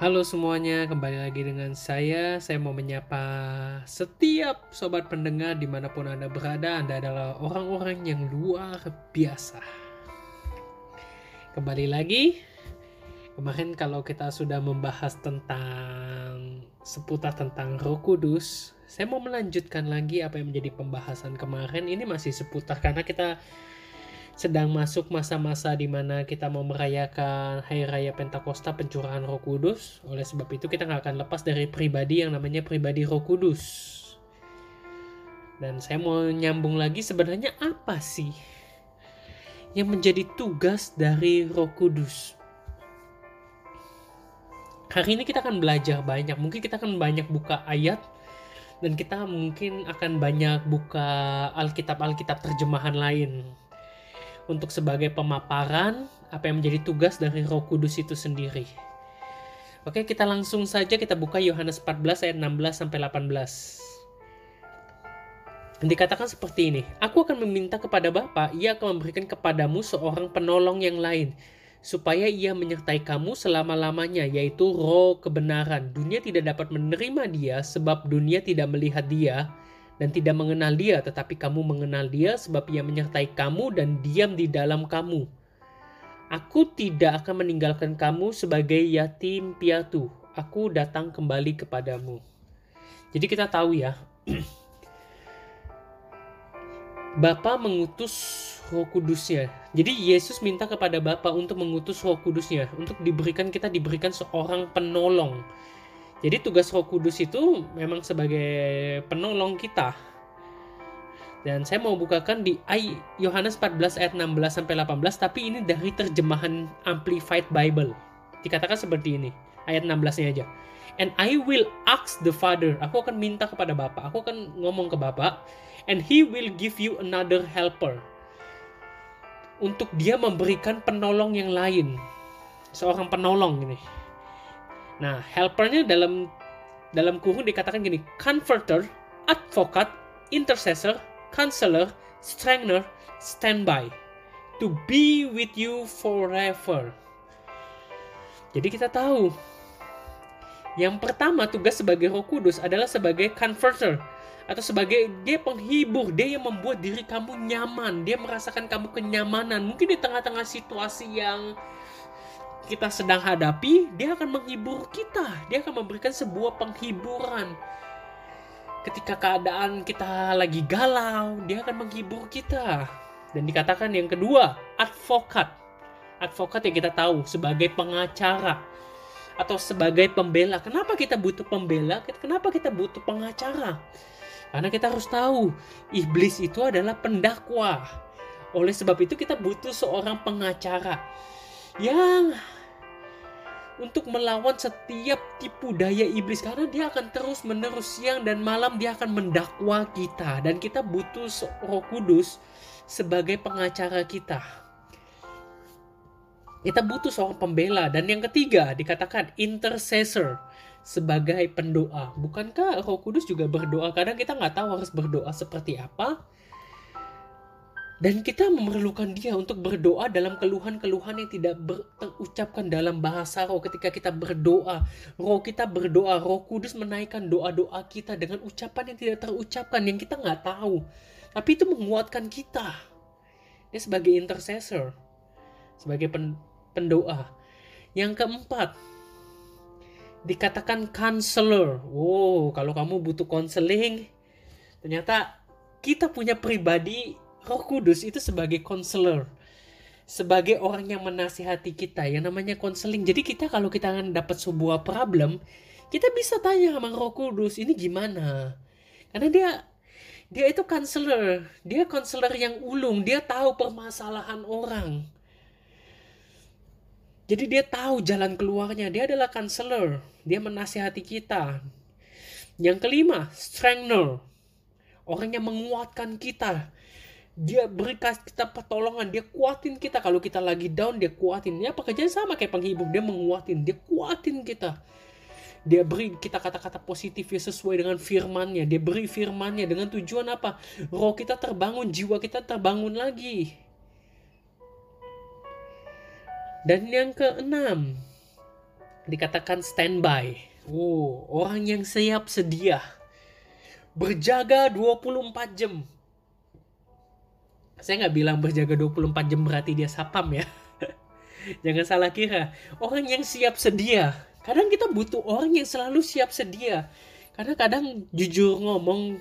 Halo semuanya, kembali lagi dengan saya. Saya mau menyapa setiap sobat pendengar di mana pun Anda berada. Anda adalah orang-orang yang luar biasa. Kembali lagi, kemarin kalau kita sudah membahas tentang seputar tentang Roh Kudus, saya mau melanjutkan lagi apa yang menjadi pembahasan kemarin. Ini masih seputar karena kita sedang masuk masa-masa di mana kita mau merayakan Hari Raya Pentakosta pencurahan Roh Kudus. Oleh sebab itu kita nggak akan lepas dari pribadi yang namanya pribadi Roh Kudus. Dan saya mau nyambung lagi sebenarnya apa sih yang menjadi tugas dari Roh Kudus? Hari ini kita akan belajar banyak. Mungkin kita akan banyak buka ayat dan kita mungkin akan banyak buka Alkitab-Alkitab terjemahan lain untuk sebagai pemaparan apa yang menjadi tugas dari Roh Kudus itu sendiri. Oke, kita langsung saja kita buka Yohanes 14 ayat 16 sampai 18. Dikatakan seperti ini, Aku akan meminta kepada Bapa, ia akan memberikan kepadamu seorang penolong yang lain, supaya ia menyertai kamu selama-lamanya, yaitu roh kebenaran. Dunia tidak dapat menerima dia, sebab dunia tidak melihat dia, dan tidak mengenal dia, tetapi kamu mengenal dia sebab ia menyertai kamu dan diam di dalam kamu. Aku tidak akan meninggalkan kamu sebagai yatim piatu. Aku datang kembali kepadamu. Jadi kita tahu ya, Bapa mengutus Roh Kudusnya. Jadi Yesus minta kepada Bapa untuk mengutus Roh Kudusnya, untuk diberikan kita diberikan seorang penolong jadi tugas Roh Kudus itu memang sebagai penolong kita. Dan saya mau bukakan di Yohanes 14 ayat 16 sampai 18 tapi ini dari terjemahan Amplified Bible. Dikatakan seperti ini. Ayat 16-nya aja. And I will ask the Father. Aku akan minta kepada Bapa. Aku akan ngomong ke Bapa and he will give you another helper. Untuk dia memberikan penolong yang lain. Seorang penolong ini Nah, helpernya dalam dalam kurung dikatakan gini, converter, advocate, intercessor, counselor, strengthener, standby to be with you forever. Jadi kita tahu yang pertama tugas sebagai Roh Kudus adalah sebagai converter atau sebagai dia penghibur, dia yang membuat diri kamu nyaman, dia merasakan kamu kenyamanan. Mungkin di tengah-tengah situasi yang kita sedang hadapi, dia akan menghibur kita. Dia akan memberikan sebuah penghiburan. Ketika keadaan kita lagi galau, dia akan menghibur kita. Dan dikatakan yang kedua, advokat. Advokat yang kita tahu sebagai pengacara atau sebagai pembela. Kenapa kita butuh pembela? Kenapa kita butuh pengacara? Karena kita harus tahu, iblis itu adalah pendakwa. Oleh sebab itu kita butuh seorang pengacara yang untuk melawan setiap tipu daya iblis karena dia akan terus menerus siang dan malam dia akan mendakwa kita dan kita butuh Roh Kudus sebagai pengacara kita. Kita butuh seorang pembela dan yang ketiga dikatakan intercessor sebagai pendoa. Bukankah Roh Kudus juga berdoa? Kadang kita nggak tahu harus berdoa seperti apa dan kita memerlukan dia untuk berdoa dalam keluhan-keluhan yang tidak terucapkan dalam bahasa roh ketika kita berdoa. Roh kita berdoa, roh kudus menaikkan doa-doa kita dengan ucapan yang tidak terucapkan, yang kita nggak tahu. Tapi itu menguatkan kita. Dia sebagai intercessor, sebagai pen pendoa. Yang keempat, dikatakan counselor. Wow, kalau kamu butuh counseling, ternyata kita punya pribadi Roh Kudus itu sebagai konselor, sebagai orang yang menasihati kita, yang namanya konseling. Jadi kita kalau kita dapat sebuah problem, kita bisa tanya sama Roh Kudus, ini gimana? Karena dia dia itu konselor, dia konselor yang ulung, dia tahu permasalahan orang. Jadi dia tahu jalan keluarnya, dia adalah konselor, dia menasihati kita. Yang kelima, strengthener. Orang yang menguatkan kita dia berikan kita pertolongan. Dia kuatin kita. Kalau kita lagi down dia kuatin. Ya pekerjaan sama kayak penghibur. Dia menguatin. Dia kuatin kita. Dia beri kita kata-kata positif ya sesuai dengan firmannya. Dia beri firmannya dengan tujuan apa? Roh kita terbangun jiwa kita terbangun lagi. Dan yang keenam dikatakan standby. Oh, orang yang siap sedia. Berjaga 24 jam. Saya nggak bilang berjaga 24 jam berarti dia sapam ya. Jangan salah kira. Orang yang siap sedia. Kadang kita butuh orang yang selalu siap sedia. Karena kadang jujur ngomong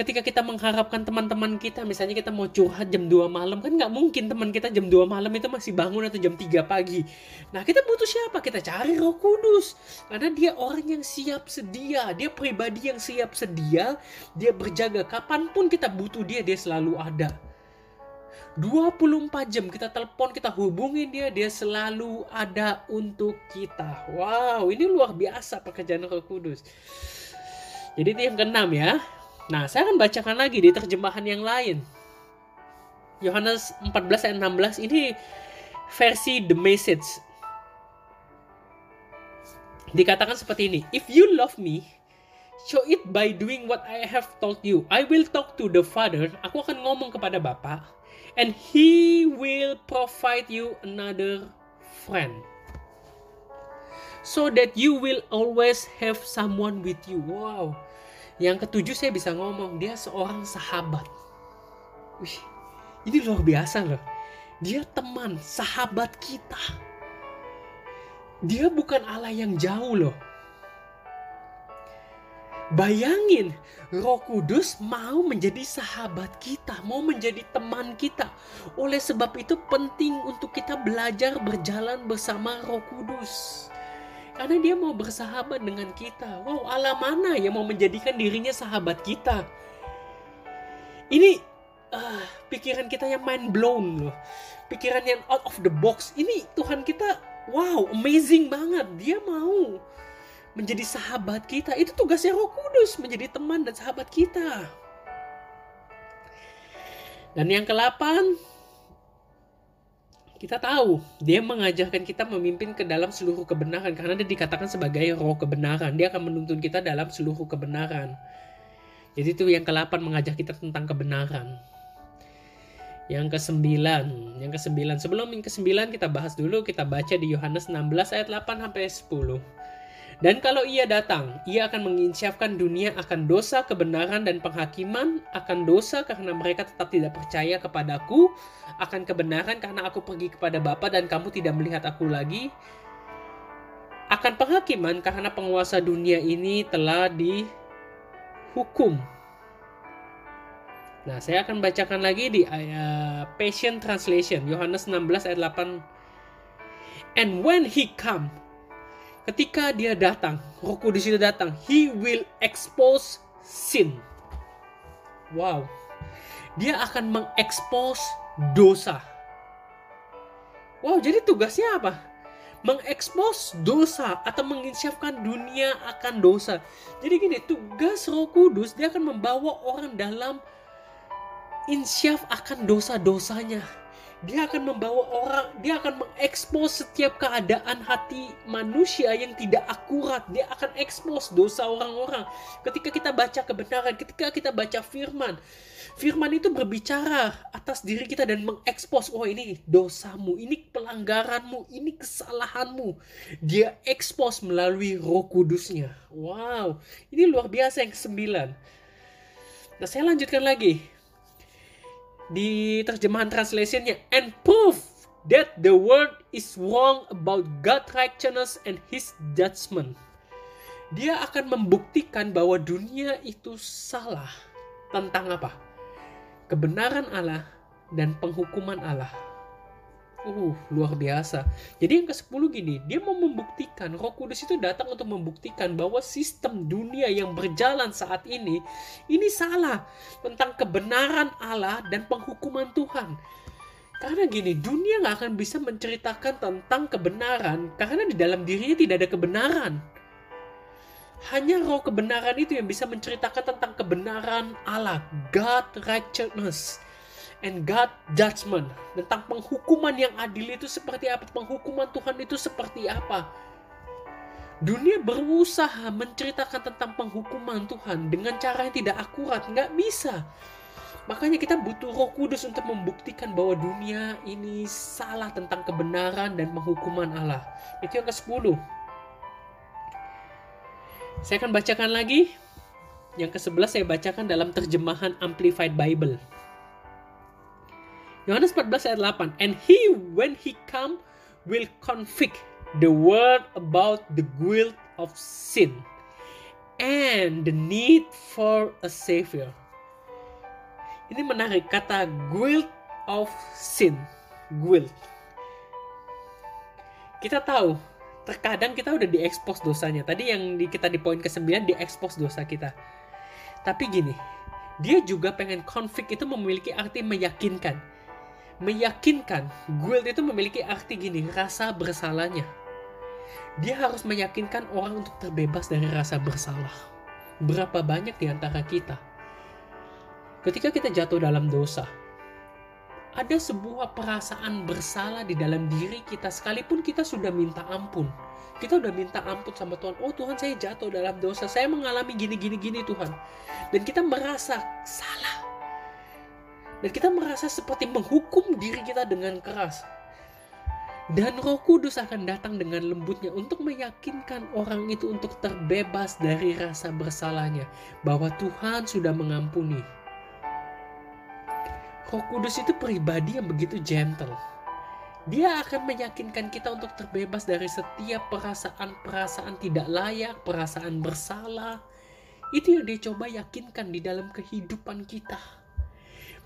ketika kita mengharapkan teman-teman kita misalnya kita mau curhat jam 2 malam kan nggak mungkin teman kita jam 2 malam itu masih bangun atau jam 3 pagi nah kita butuh siapa kita cari roh kudus karena dia orang yang siap sedia dia pribadi yang siap sedia dia berjaga kapan pun kita butuh dia dia selalu ada 24 jam kita telepon, kita hubungin dia, dia selalu ada untuk kita. Wow, ini luar biasa pekerjaan Roh Kudus. Jadi itu yang keenam ya. Nah, saya akan bacakan lagi di terjemahan yang lain. Yohanes 14 ayat 16 ini versi The Message. Dikatakan seperti ini, If you love me, show it by doing what I have told you. I will talk to the Father. Aku akan ngomong kepada Bapa, and He will provide you another friend. So that you will always have someone with you. Wow yang ketujuh saya bisa ngomong, dia seorang sahabat. Wih, ini luar biasa loh. Dia teman, sahabat kita. Dia bukan Allah yang jauh loh. Bayangin, Roh Kudus mau menjadi sahabat kita, mau menjadi teman kita. Oleh sebab itu penting untuk kita belajar berjalan bersama Roh Kudus. Karena dia mau bersahabat dengan kita. Wow, Allah mana yang mau menjadikan dirinya sahabat kita? Ini uh, pikiran kita yang mind blown loh. Pikiran yang out of the box. Ini Tuhan kita, wow, amazing banget. Dia mau menjadi sahabat kita. Itu tugasnya Roh Kudus, menjadi teman dan sahabat kita. Dan yang ke-8, kita tahu dia mengajarkan kita memimpin ke dalam seluruh kebenaran karena dia dikatakan sebagai roh kebenaran. Dia akan menuntun kita dalam seluruh kebenaran. Jadi itu yang ke-8 mengajar kita tentang kebenaran. Yang ke-9, yang ke-9. Sebelum yang ke-9 kita bahas dulu, kita baca di Yohanes 16 ayat 8 sampai 10. Dan kalau ia datang, ia akan menginsyafkan dunia akan dosa, kebenaran, dan penghakiman akan dosa karena mereka tetap tidak percaya kepadaku, akan kebenaran karena aku pergi kepada Bapa dan kamu tidak melihat aku lagi, akan penghakiman karena penguasa dunia ini telah dihukum. Nah, saya akan bacakan lagi di uh, Passion Translation, Yohanes 16 ayat 8. And when he come, ketika dia datang, Roh Kudus itu datang, he will expose sin. Wow. Dia akan mengekspos dosa. Wow, jadi tugasnya apa? Mengekspos dosa atau menginsyafkan dunia akan dosa. Jadi gini, tugas Roh Kudus dia akan membawa orang dalam insyaf akan dosa-dosanya dia akan membawa orang, dia akan mengekspos setiap keadaan hati manusia yang tidak akurat. Dia akan ekspos dosa orang-orang. Ketika kita baca kebenaran, ketika kita baca firman, firman itu berbicara atas diri kita dan mengekspos, oh ini dosamu, ini pelanggaranmu, ini kesalahanmu. Dia ekspos melalui roh kudusnya. Wow, ini luar biasa yang kesembilan. Nah saya lanjutkan lagi di terjemahan translationnya and prove that the world is wrong about God righteousness and his judgment. Dia akan membuktikan bahwa dunia itu salah tentang apa? Kebenaran Allah dan penghukuman Allah. Uh, luar biasa. Jadi yang ke-10 gini, dia mau membuktikan, Roh Kudus itu datang untuk membuktikan bahwa sistem dunia yang berjalan saat ini, ini salah tentang kebenaran Allah dan penghukuman Tuhan. Karena gini, dunia nggak akan bisa menceritakan tentang kebenaran karena di dalam dirinya tidak ada kebenaran. Hanya roh kebenaran itu yang bisa menceritakan tentang kebenaran Allah, God righteousness and God judgment tentang penghukuman yang adil itu seperti apa penghukuman Tuhan itu seperti apa dunia berusaha menceritakan tentang penghukuman Tuhan dengan cara yang tidak akurat nggak bisa makanya kita butuh roh kudus untuk membuktikan bahwa dunia ini salah tentang kebenaran dan penghukuman Allah itu yang ke 10 Saya akan bacakan lagi. Yang ke-11 saya bacakan dalam terjemahan Amplified Bible. Yohanes 14 ayat 8. And he when he come will convict the world about the guilt of sin and the need for a savior. Ini menarik kata guilt of sin. Guilt. Kita tahu terkadang kita udah diekspos dosanya. Tadi yang di, kita di poin ke-9 diekspos dosa kita. Tapi gini, dia juga pengen konflik itu memiliki arti meyakinkan. Meyakinkan, guilt itu memiliki arti gini, rasa bersalahnya. Dia harus meyakinkan orang untuk terbebas dari rasa bersalah. Berapa banyak di antara kita ketika kita jatuh dalam dosa, ada sebuah perasaan bersalah di dalam diri kita sekalipun kita sudah minta ampun. Kita udah minta ampun sama Tuhan. Oh Tuhan saya jatuh dalam dosa. Saya mengalami gini gini gini Tuhan. Dan kita merasa salah. Dan kita merasa seperti menghukum diri kita dengan keras. Dan roh kudus akan datang dengan lembutnya untuk meyakinkan orang itu untuk terbebas dari rasa bersalahnya. Bahwa Tuhan sudah mengampuni. Roh Kudus itu pribadi yang begitu gentle. Dia akan meyakinkan kita untuk terbebas dari setiap perasaan-perasaan tidak layak, perasaan bersalah. Itu yang dia coba yakinkan di dalam kehidupan kita.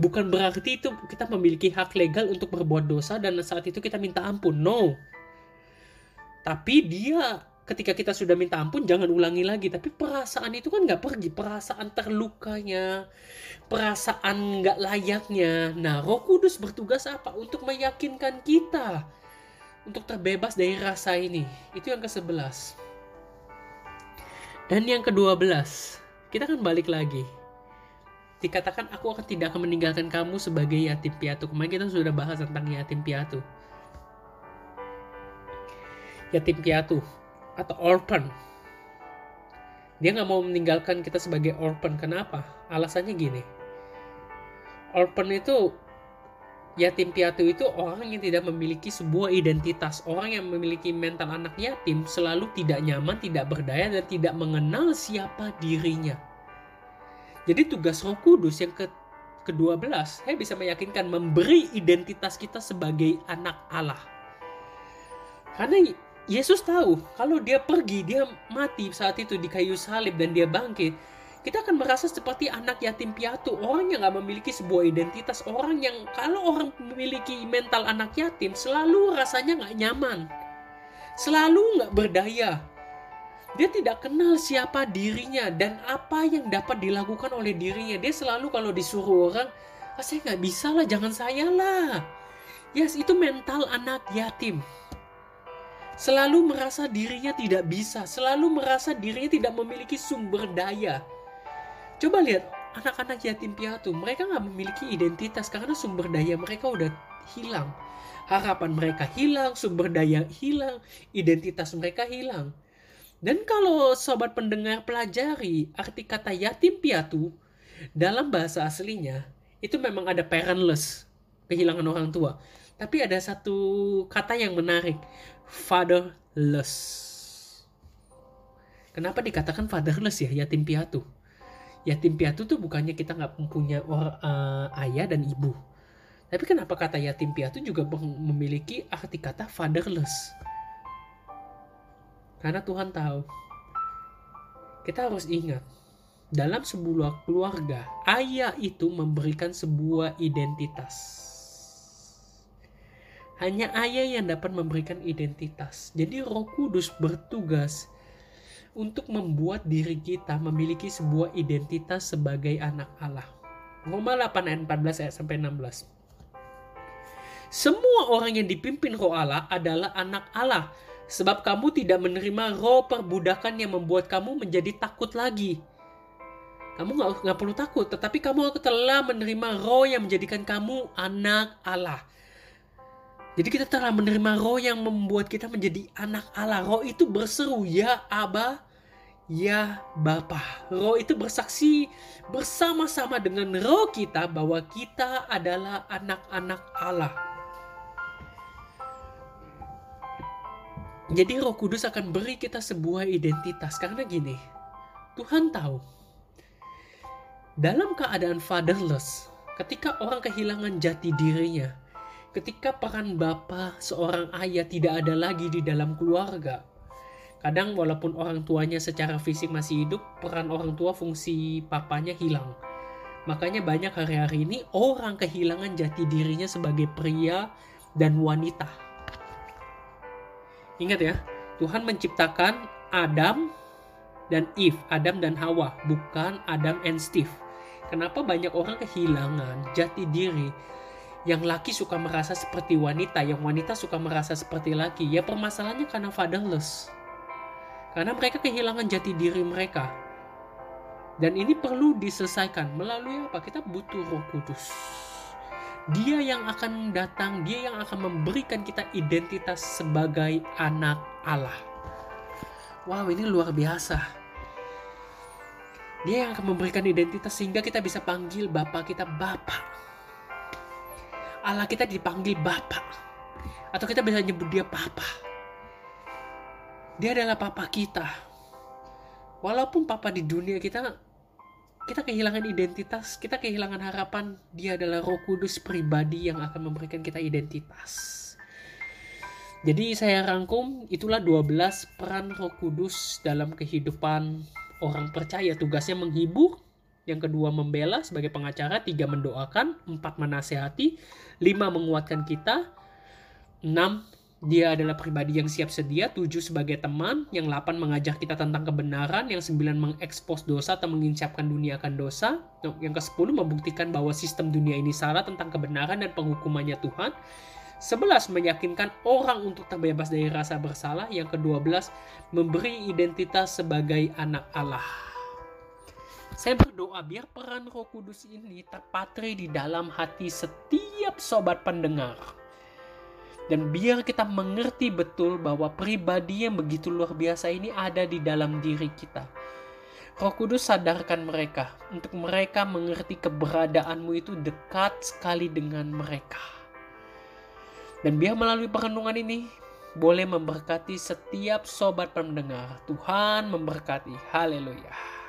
Bukan berarti itu kita memiliki hak legal untuk berbuat dosa dan saat itu kita minta ampun. No. Tapi dia ketika kita sudah minta ampun jangan ulangi lagi. Tapi perasaan itu kan nggak pergi. Perasaan terlukanya perasaan nggak layaknya. Nah Roh Kudus bertugas apa? Untuk meyakinkan kita untuk terbebas dari rasa ini. Itu yang ke sebelas dan yang kedua belas kita akan balik lagi dikatakan aku akan tidak akan meninggalkan kamu sebagai yatim piatu kemarin kita sudah bahas tentang yatim piatu yatim piatu atau orphan. Dia nggak mau meninggalkan kita sebagai orphan. Kenapa? Alasannya gini. Orphan itu yatim piatu itu orang yang tidak memiliki sebuah identitas. Orang yang memiliki mental anak yatim selalu tidak nyaman, tidak berdaya, dan tidak mengenal siapa dirinya. Jadi tugas roh kudus yang ke ke-12, saya bisa meyakinkan memberi identitas kita sebagai anak Allah. Karena Yesus tahu kalau dia pergi, dia mati saat itu di kayu salib dan dia bangkit, kita akan merasa seperti anak yatim piatu, orang yang gak memiliki sebuah identitas, orang yang kalau orang memiliki mental anak yatim selalu rasanya gak nyaman, selalu gak berdaya. Dia tidak kenal siapa dirinya dan apa yang dapat dilakukan oleh dirinya. Dia selalu kalau disuruh orang, ah, saya nggak bisa lah, jangan saya lah. Yes, itu mental anak yatim selalu merasa dirinya tidak bisa, selalu merasa dirinya tidak memiliki sumber daya. Coba lihat anak-anak yatim piatu, mereka nggak memiliki identitas karena sumber daya mereka udah hilang. Harapan mereka hilang, sumber daya hilang, identitas mereka hilang. Dan kalau sobat pendengar pelajari arti kata yatim piatu dalam bahasa aslinya, itu memang ada parentless, kehilangan orang tua. Tapi ada satu kata yang menarik, fatherless. Kenapa dikatakan fatherless ya yatim piatu? Yatim piatu tuh bukannya kita nggak mempunyai uh, ayah dan ibu. Tapi kenapa kata yatim piatu juga memiliki arti kata fatherless? Karena Tuhan tahu. Kita harus ingat, dalam sebuah keluarga, ayah itu memberikan sebuah identitas hanya ayah yang dapat memberikan identitas. Jadi roh kudus bertugas untuk membuat diri kita memiliki sebuah identitas sebagai anak Allah. Roma 8 ayat 14 ayat sampai 16. Semua orang yang dipimpin roh Allah adalah anak Allah. Sebab kamu tidak menerima roh perbudakan yang membuat kamu menjadi takut lagi. Kamu nggak perlu takut, tetapi kamu telah menerima roh yang menjadikan kamu anak Allah. Jadi kita telah menerima roh yang membuat kita menjadi anak Allah. Roh itu berseru, ya Aba, ya Bapa. Roh itu bersaksi bersama-sama dengan roh kita bahwa kita adalah anak-anak Allah. Jadi roh kudus akan beri kita sebuah identitas. Karena gini, Tuhan tahu. Dalam keadaan fatherless, ketika orang kehilangan jati dirinya, ketika peran bapak seorang ayah tidak ada lagi di dalam keluarga, kadang walaupun orang tuanya secara fisik masih hidup, peran orang tua fungsi papanya hilang. Makanya banyak hari-hari ini orang kehilangan jati dirinya sebagai pria dan wanita. Ingat ya, Tuhan menciptakan Adam dan Eve, Adam dan Hawa, bukan Adam and Steve. Kenapa banyak orang kehilangan jati diri? Yang laki suka merasa seperti wanita, yang wanita suka merasa seperti laki. Ya permasalahannya karena fatherless. Karena mereka kehilangan jati diri mereka. Dan ini perlu diselesaikan melalui apa? Kita butuh Roh Kudus. Dia yang akan datang, dia yang akan memberikan kita identitas sebagai anak Allah. Wow, ini luar biasa. Dia yang akan memberikan identitas sehingga kita bisa panggil Bapak kita Bapak. Allah kita dipanggil Bapak. Atau kita bisa nyebut dia Papa. Dia adalah Papa kita. Walaupun Papa di dunia kita kita kehilangan identitas, kita kehilangan harapan, dia adalah Roh Kudus pribadi yang akan memberikan kita identitas. Jadi saya rangkum itulah 12 peran Roh Kudus dalam kehidupan orang percaya tugasnya menghibur, yang kedua membela sebagai pengacara, tiga mendoakan, empat menasehati, lima menguatkan kita, enam dia adalah pribadi yang siap sedia, tujuh sebagai teman, yang delapan mengajar kita tentang kebenaran, yang sembilan mengekspos dosa atau mengincapkan dunia akan dosa, yang ke sepuluh membuktikan bahwa sistem dunia ini salah tentang kebenaran dan penghukumannya Tuhan, 11 meyakinkan orang untuk terbebas dari rasa bersalah. Yang ke-12 memberi identitas sebagai anak Allah. Saya berdoa biar peran Roh Kudus ini terpatri di dalam hati setiap sobat pendengar. Dan biar kita mengerti betul bahwa pribadi yang begitu luar biasa ini ada di dalam diri kita. Roh Kudus sadarkan mereka untuk mereka mengerti keberadaanmu itu dekat sekali dengan mereka dan biar melalui perenungan ini boleh memberkati setiap sobat pendengar. Tuhan memberkati. Haleluya.